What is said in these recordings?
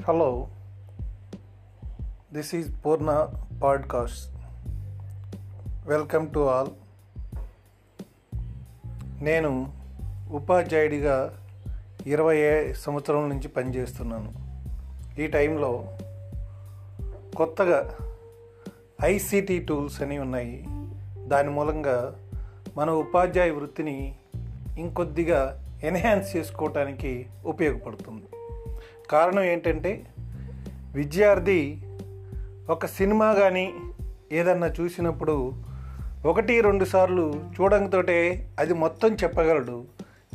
Hello, this is Purna Podcast. Welcome to all నేను ఉపాధ్యాయుడిగా ఇరవై సంవత్సరం నుంచి పనిచేస్తున్నాను. ఈ టైంలో కొత్తగా ఐసీటీ టూల్స్ అని ఉన్నాయి. దాని మూలంగా మన ఉపాధ్యాయ వృత్తిని ఇంకొద్దిగా ఎన్హాన్స్ చేసుకోవటానికి ఉపయోగపడుతుంది. కారణం ఏంటంటే విద్యార్థి ఒక సినిమా కానీ ఏదన్నా చూసినప్పుడు ఒకటి రెండు సార్లు చూడంతోటే అది మొత్తం చెప్పగలడు.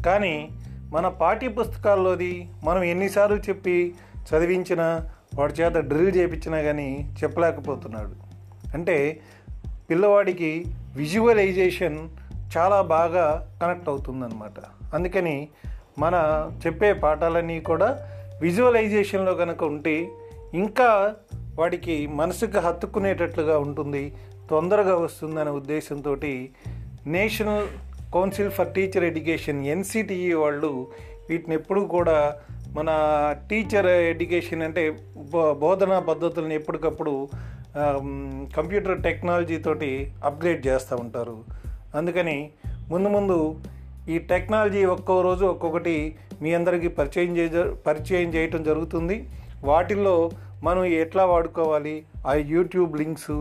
కానీ మన పాఠ్య పుస్తకాల్లోది మనం ఎన్నిసార్లు చెప్పి చదివించినా వాడి చేత డ్రిల్ చేయించినా కానీ చెప్పలేకపోతున్నాడు. అంటే పిల్లవాడికి విజువలైజేషన్ చాలా బాగా కనెక్ట్ అవుతుందన్నమాట. అందుకని మన చెప్పే పాఠాలన్నీ కూడా విజువలైజేషన్లో కనుక ఉంటే ఇంకా వాడికి మనసుకు హత్తుకునేటట్లుగా ఉంటుంది తొందరగా వస్తుందనే ఉద్దేశంతో national council for teacher education NCTE వాళ్ళు వీటిని ఎప్పుడు కూడా మన టీచర్ ఎడ్యుకేషన్ అంటే బో- బోధనా పద్ధతులను ఎప్పటికప్పుడు కంప్యూటర్ టెక్నాలజీతోటి అప్గ్రేడ్ చేస్తూ ఉంటారు. అందుకని ముందు ముందు ఈ టెక్నాలజీ ఒక్కో రోజు ఒక్కొక్కటి మీ అందరికీ పరిచయం చే పరిచయం చేయటం జరుగుతుంది. వాటిల్లో మనం ఎట్లా వాడుకోవాలి ఆ యూట్యూబ్ లింక్స్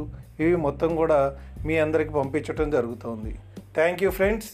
ఇవి మొత్తం కూడా మీ అందరికి పంపించడం జరుగుతుంది. Thank you friends.